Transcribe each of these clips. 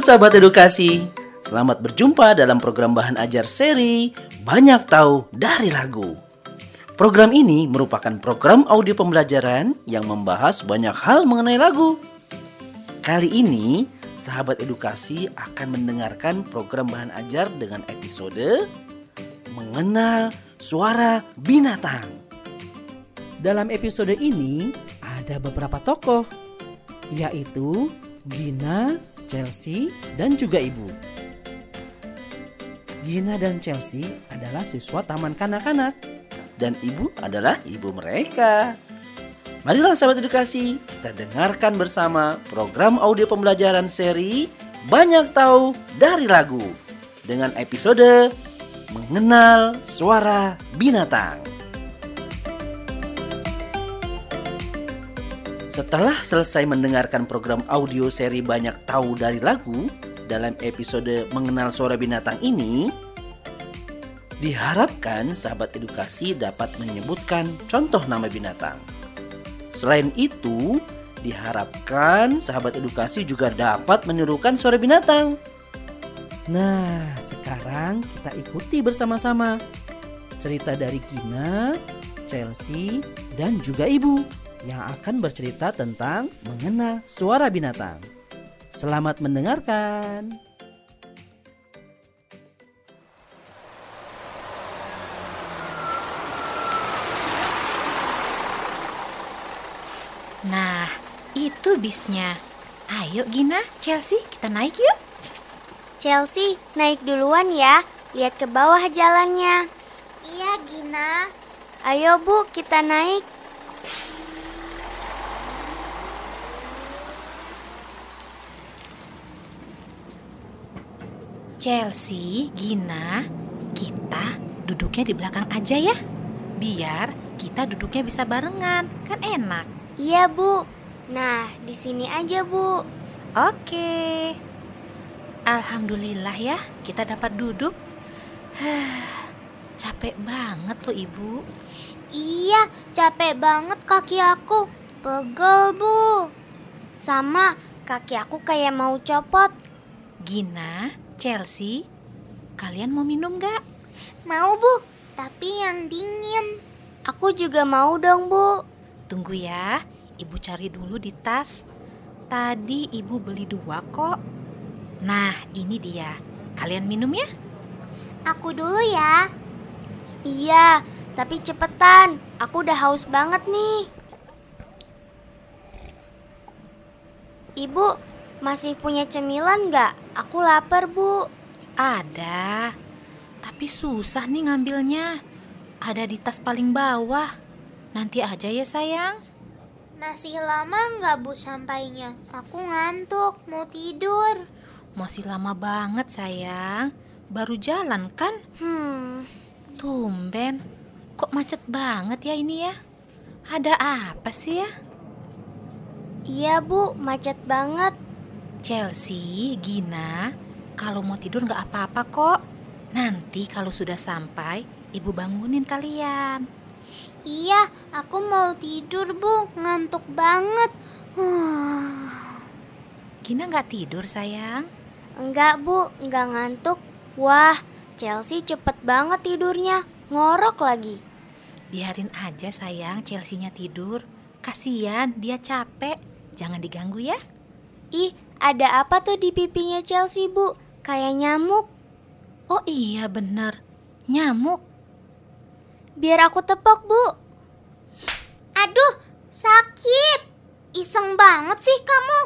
Sahabat edukasi, selamat berjumpa dalam program bahan ajar seri Banyak Tahu dari Lagu. Program ini merupakan program audio pembelajaran yang membahas banyak hal mengenai lagu. Kali ini, sahabat edukasi akan mendengarkan program bahan ajar dengan episode Mengenal Suara Binatang. Dalam episode ini ada beberapa tokoh, yaitu Gina, Chelsea, dan juga Ibu. Gina dan Chelsea adalah siswa taman kanak-kanak dan Ibu adalah ibu mereka. Marilah sahabat edukasi, kita dengarkan bersama program audio pembelajaran seri Banyak Tahu dari Lagu dengan episode Mengenal Suara Binatang. Setelah selesai mendengarkan program audio seri Banyak Tahu dari Lagu dalam episode Mengenal Suara Binatang ini, diharapkan sahabat edukasi dapat menyebutkan contoh nama binatang. Selain itu, diharapkan sahabat edukasi juga dapat menirukan suara binatang. Nah, sekarang kita ikuti bersama-sama cerita dari Gina, Chelsea, dan juga Ibu yang akan bercerita tentang mengenal suara binatang. Selamat mendengarkan. Nah, itu bisnya. Ayo Gina, Chelsea, kita naik yuk. Chelsea, naik duluan ya. Lihat ke bawah jalannya. Iya, Gina. Ayo Bu, kita naik. Chelsea, Gina, kita duduknya di belakang aja ya. Biar kita duduknya bisa barengan, kan enak. Iya Bu. Nah, di sini aja Bu. Oke. Alhamdulillah ya, kita dapat duduk. Capek banget loh ibu. Iya, capek banget kaki aku. Pegel, Bu. Sama, kaki aku kayak mau copot. Gina, Chelsea, kalian mau minum gak? Mau, Bu. Tapi yang dingin. Aku juga mau dong, Bu. Tunggu ya, ibu cari dulu di tas. Tadi ibu beli dua kok. Nah, ini dia. Kalian minum ya? Aku dulu ya. Iya, tapi cepetan. Aku udah haus banget nih. Ibu, masih punya cemilan nggak? Aku lapar, Bu. Ada. Tapi susah nih ngambilnya. Ada di tas paling bawah. Nanti aja ya sayang. Masih lama nggak Bu sampainya? Aku ngantuk, mau tidur. Masih lama banget sayang. Baru jalan kan? Hmm, Tumben. Kok macet banget ya ini ya? Ada apa sih ya? iya Bu, macet banget. Chelsea, Gina, kalau mau tidur nggak apa-apa kok. Nanti kalau sudah sampai, ibu bangunin kalian. Iya, aku mau tidur, Bu. Ngantuk banget. Gina nggak tidur sayang? Enggak, Bu, enggak ngantuk. Wah, Chelsea cepet banget tidurnya. Ngorok lagi. Biarin aja sayang Chelsea-nya tidur. Kasian dia capek. Jangan diganggu ya. Ih, ada apa tuh di pipinya Chelsea, Bu? Kayak nyamuk. Oh iya bener. Nyamuk. Biar aku tepok, Bu. Aduh, sakit. Iseng banget sih kamu.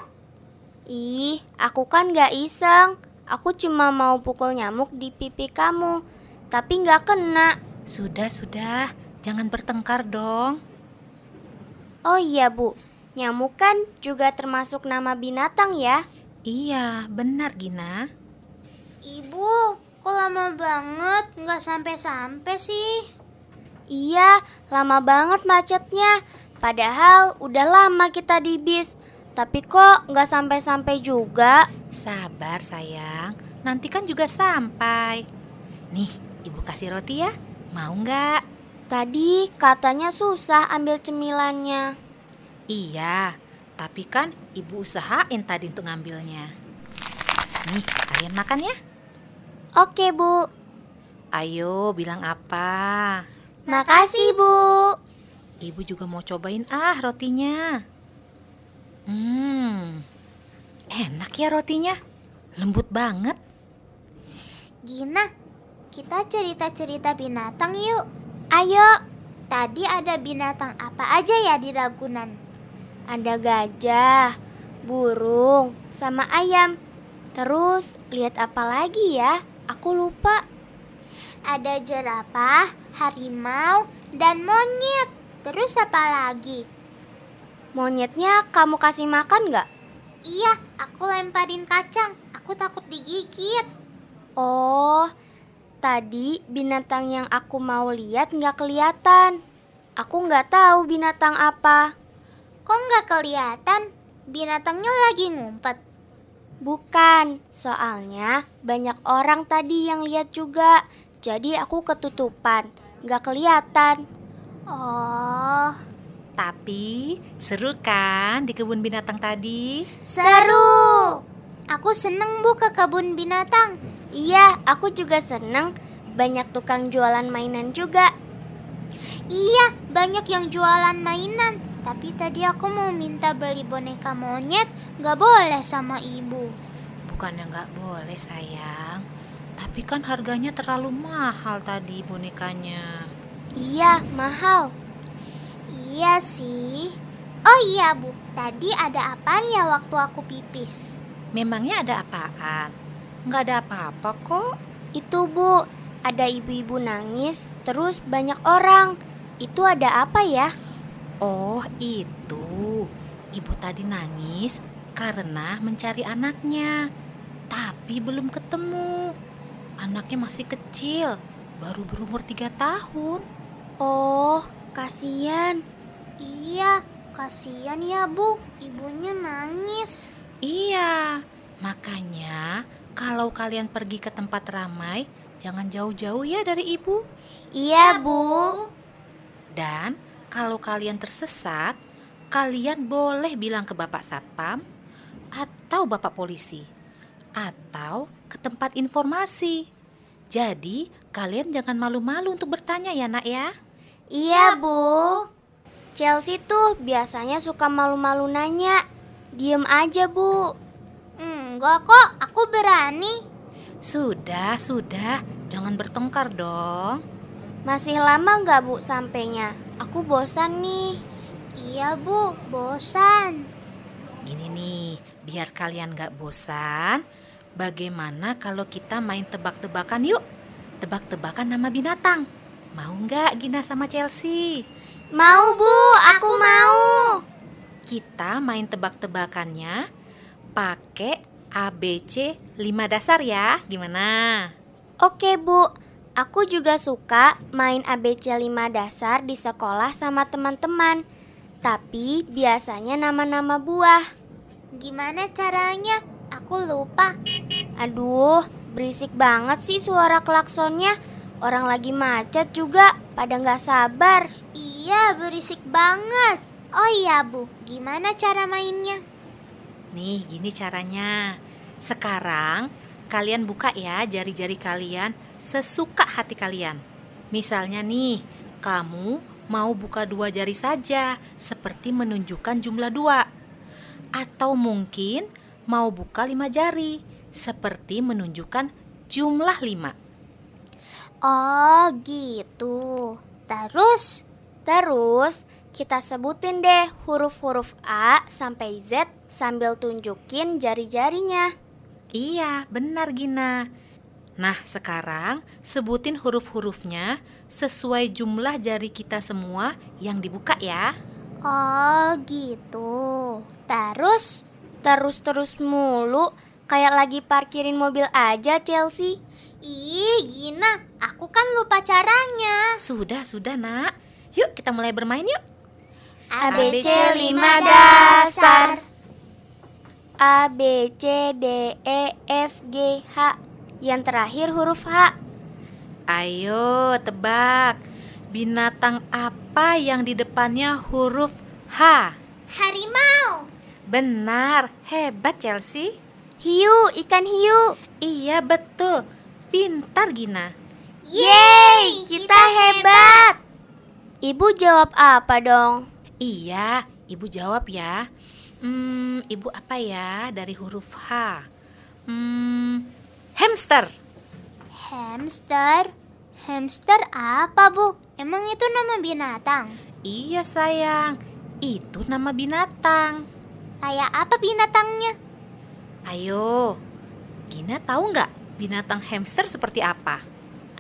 Ih, aku kan gak iseng. Aku cuma mau pukul nyamuk di pipi kamu. Tapi gak kena. Sudah, sudah. Jangan bertengkar dong. Oh iya, Bu. Nyamuk kan juga termasuk nama binatang ya? Iya, benar Gina. Ibu, kok lama banget nggak sampai-sampai sih? Iya, lama banget macetnya. Padahal udah lama kita di bis. Tapi kok nggak sampai-sampai juga? Sabar sayang, nanti kan juga sampai. Nih, ibu kasih roti ya. Mau nggak? Tadi katanya susah ambil cemilannya. Iya, tapi kan ibu usahain tadi untuk ngambilnya. Nih, kalian makan ya. Oke, Bu. Ayo, bilang apa? Makasih, Bu. Ibu juga mau cobain ah rotinya. Hmm, enak ya rotinya. Lembut banget. Gina, kita cerita-cerita binatang yuk. Ayo, Tadi ada binatang apa aja ya di Ragunan? Ada gajah, burung, sama ayam. Terus lihat apa lagi ya? Aku lupa. Ada jerapah, harimau, dan monyet. Terus apa lagi? Monyetnya kamu kasih makan nggak? Iya, aku lemparin kacang. Aku takut digigit. Oh, tadi binatang yang aku mau lihat nggak kelihatan. Aku nggak tahu binatang apa. Kok nggak kelihatan? Binatangnya lagi ngumpet. Bukan, soalnya banyak orang tadi yang lihat juga. Jadi aku ketutupan, nggak kelihatan. Oh, Tapi seru kan di kebun binatang tadi? seru. Aku seneng bu ke kebun binatang. Iya, aku juga seneng. Banyak tukang jualan mainan juga. Iya, banyak yang jualan mainan. Tapi tadi aku mau minta beli boneka monyet, nggak boleh sama ibu. Bukannya nggak boleh sayang, tapi kan harganya terlalu mahal tadi bonekanya. Iya, mahal. Iya sih. Oh iya bu, tadi ada apaan ya waktu aku pipis? Memangnya ada apaan? Nggak ada apa-apa kok. Itu bu, ada ibu-ibu nangis, terus banyak orang. Itu ada apa ya? Oh itu, ibu tadi nangis karena mencari anaknya, tapi belum ketemu. Anaknya masih kecil, baru berumur tiga tahun. Oh, kasihan. Iya, kasihan ya bu, ibunya nangis. Iya, makanya kalau kalian pergi ke tempat ramai, jangan jauh-jauh ya dari ibu. Iya, Bu. Dan kalau kalian tersesat, kalian boleh bilang ke Bapak Satpam atau Bapak Polisi atau ke tempat informasi. Jadi, kalian jangan malu-malu untuk bertanya ya, Nak ya. Iya, Bu. Chelsea tuh biasanya suka malu-malu nanya. Diem aja, Bu. Enggak kok, aku berani. Sudah, sudah, jangan bertengkar dong. Masih lama nggak, Bu, sampainya? Aku bosan nih. Iya bu, bosan. Gini nih, biar kalian gak bosan, bagaimana kalau kita main tebak-tebakan yuk? Tebak-tebakan nama binatang. Mau nggak Gina sama Chelsea? Mau, Bu. Aku mau. Kita main tebak-tebakannya pakai ABC 5 dasar ya. Gimana? Oke, Bu. Aku juga suka main ABC 5 dasar di sekolah sama teman-teman. Tapi biasanya nama-nama buah. Gimana caranya? Aku lupa. Aduh, berisik banget sih suara klaksonnya. Orang lagi macet juga, pada nggak sabar. Iya, berisik banget. Oh iya bu, gimana cara mainnya? Nih, gini caranya. Sekarang kalian buka ya jari-jari kalian sesuka hati kalian. Misalnya nih, kamu mau buka dua jari saja, seperti menunjukkan jumlah dua. Atau mungkin mau buka lima jari, seperti menunjukkan jumlah lima. Oh gitu. Terus, Terus, kita sebutin deh huruf-huruf A sampai Z sambil tunjukin jari-jarinya. Iya, benar Gina. Nah, sekarang sebutin huruf-hurufnya sesuai jumlah jari kita semua yang dibuka ya. oh gitu. Terus, Terus-terus mulu, kayak lagi parkirin mobil aja Chelsea. ih Gina, aku kan lupa caranya. Sudah, sudah, Nak. Yuk, kita mulai bermain yuk. ABC 5 dasar. A, B, C, D, E, F, G, H. Yang terakhir huruf H. Ayo, tebak. Binatang apa yang di depannya huruf H? Harimau. Benar, hebat Chelsea. Hiu, ikan hiu. Iya betul. Pintar Gina. Yeay, kita hebat. Ibu jawab apa dong? Iya, ibu jawab ya. Hmm, ibu apa ya dari huruf H? Hmm, hamster. Hamster? Hamster apa, Bu? Emang itu nama binatang? Iya sayang, itu nama binatang. Kayak apa binatangnya? Ayo, Gina tahu nggak binatang hamster seperti apa?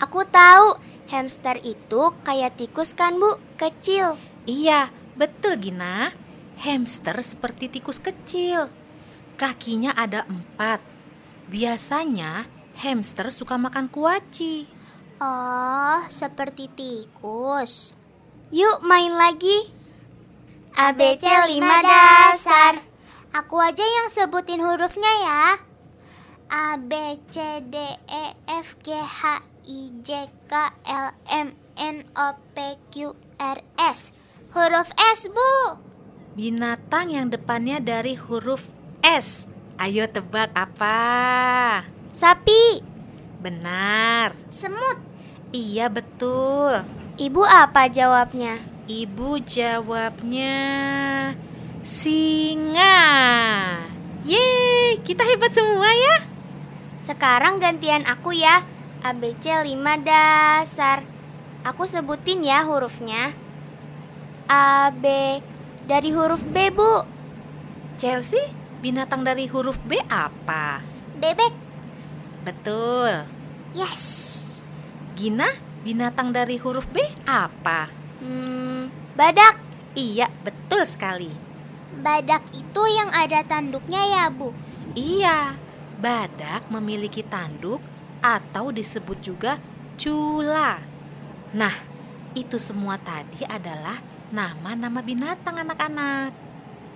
Aku tahu, hamster itu kayak tikus kan bu, kecil. Iya, betul Gina. Hamster seperti tikus kecil. Kakinya ada empat. Biasanya hamster suka makan kuaci. Oh, seperti tikus. Yuk main lagi. ABC 5 dasar. Aku aja yang sebutin hurufnya ya. A B C D E F G H I J K L M N O P Q R S. Huruf S, Bu. Binatang yang depannya dari huruf S. Ayo tebak apa? Sapi. Benar. Semut. Iya betul. Ibu apa jawabnya? Ibu jawabnya singa. Yeay, kita hebat semua ya. Sekarang gantian aku ya. ABC 5 dasar. Aku sebutin ya hurufnya. A, B, dari huruf B, Bu. Chelsea, binatang dari huruf B apa? Bebek. Betul. Yes. Gina, binatang dari huruf B apa? Hmm, badak. Iya, betul sekali. Badak itu yang ada tanduknya ya, Bu. Iya, badak memiliki tanduk atau disebut juga cula. Nah, itu semua tadi adalah nama-nama binatang anak-anak.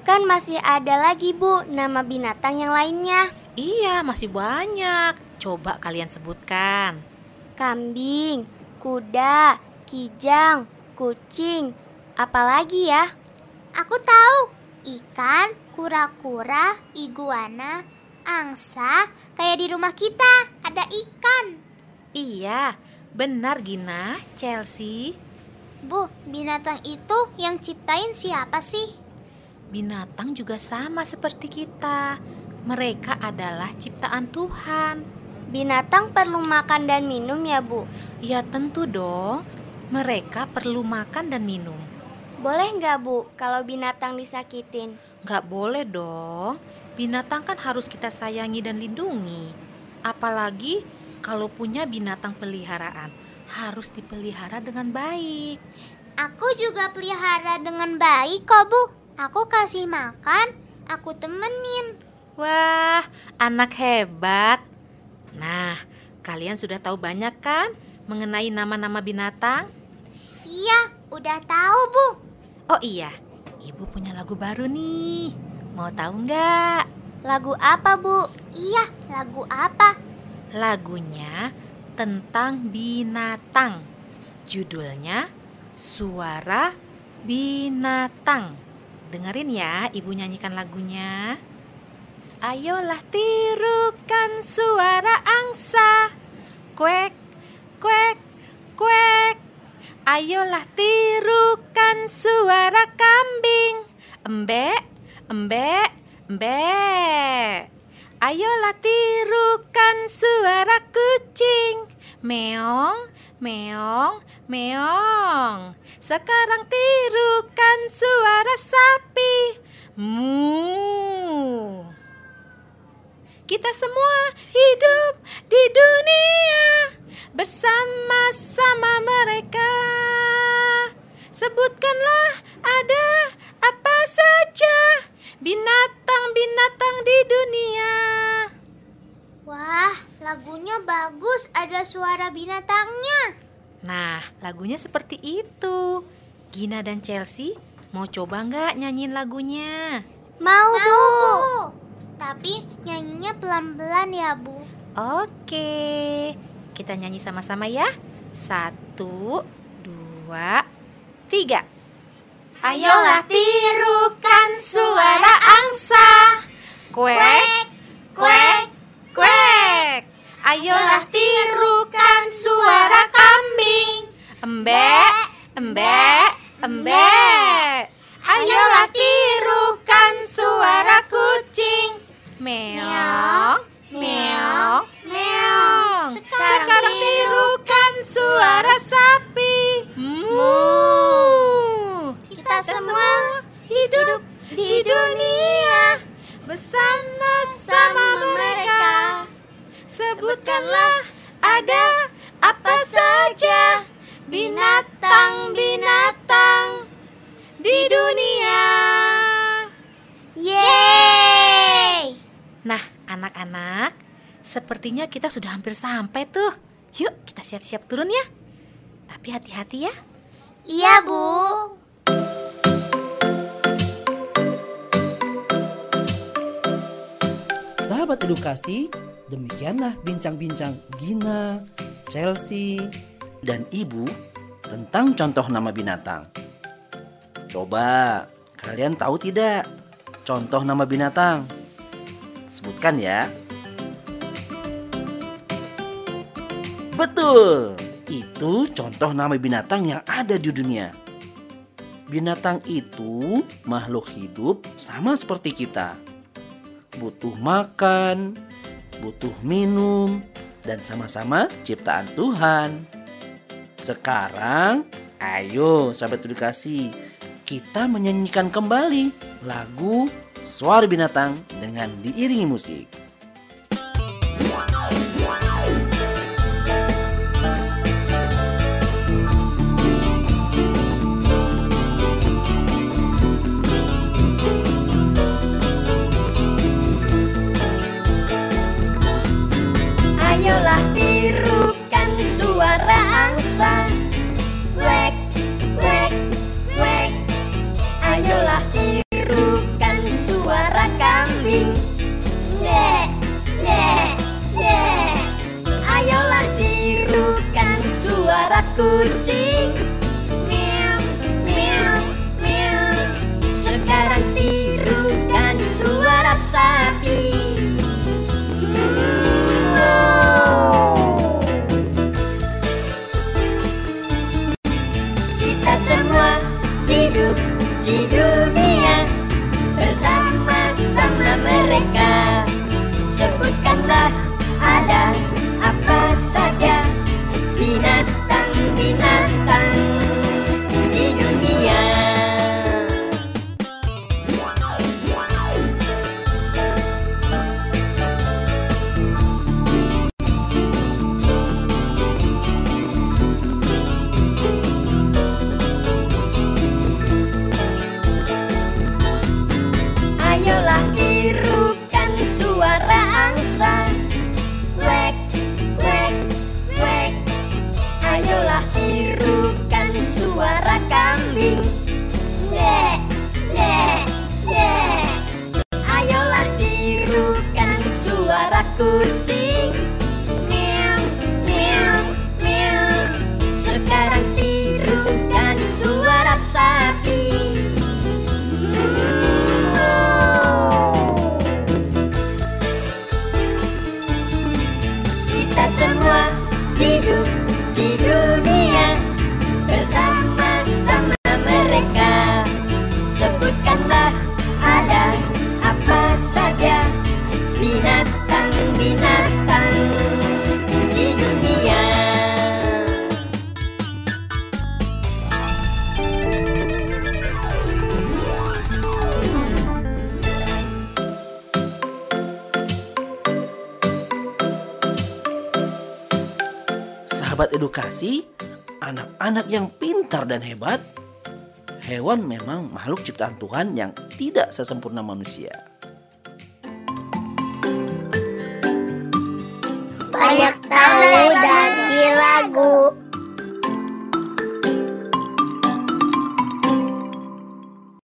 Kan masih ada lagi, Bu, nama binatang yang lainnya. Iya, masih banyak. Coba kalian sebutkan. Kambing, kuda, kijang, kucing. Apalagi ya? Aku tahu. Ikan, kura-kura, iguana, angsa, kayak di rumah kita ada ikan. Iya, benar Gina, Chelsea. Bu, binatang itu yang ciptain siapa sih? Binatang juga sama seperti kita. Mereka adalah ciptaan Tuhan. Binatang perlu makan dan minum ya, Bu? Ya tentu dong, mereka perlu makan dan minum. Boleh nggak, Bu, kalau binatang disakitin? Nggak boleh dong, binatang kan harus kita sayangi dan lindungi. Apalagi kalau punya binatang peliharaan, harus dipelihara dengan baik. Aku juga pelihara dengan baik kok, Bu. Aku kasih makan, aku temenin. Wah, anak hebat. Nah, kalian sudah tahu banyak kan mengenai nama-nama binatang? Iya, udah tahu, Bu. Oh iya, ibu punya lagu baru nih. Mau tahu nggak? Lagu apa, Bu? Iya, lagu apa? Lagunya tentang binatang. Judulnya Suara Binatang. Dengerin ya, ibu nyanyikan lagunya. Ayolah tirukan suara angsa. Kuek, kuek, kuek. Ayolah tirukan suara kambing. Embek, embek, embek. Ayolah tirukan suara kucing. Meong, meong, meong. Sekarang tirukan suara sapi. Mu. Kita semua hidup di dunia bersama-sama mereka. Sebutkanlah ada apa saja binatang-binatang di dunia. Wah, lagunya bagus, ada suara binatangnya. Nah, lagunya seperti itu. Gina dan Chelsea mau coba nggak nyanyiin lagunya? Mau, Mau, Bu. Bu. Tapi nyanyinya pelan-pelan ya, Bu. Oke, kita nyanyi sama-sama ya. Satu, dua, tiga. Ayolah tirukan suara angsa. Kuek, kuek, kuek. Ayolah tirukan suara kambing. Embek, embek, embek. Ayolah tirukan kita sudah hampir sampai tuh. Yuk, kita siap-siap turun ya. Tapi hati-hati ya. Iya, Bu. Sahabat edukasi, demikianlah bincang-bincang Gina, Chelsea, dan Ibu tentang contoh nama binatang. Coba kalian tahu tidak contoh nama binatang? Sebutkan ya. Betul, itu contoh nama binatang yang ada di dunia. Binatang itu makhluk hidup sama seperti kita butuh makan, butuh minum, dan sama-sama ciptaan Tuhan. Sekarang, ayo sahabat edukasi, kita menyanyikan kembali lagu Suara Binatang dengan diiringi musik. Edukasi, anak-anak yang pintar dan hebat, hewan memang makhluk ciptaan Tuhan yang tidak sesempurna manusia. banyak tahu dari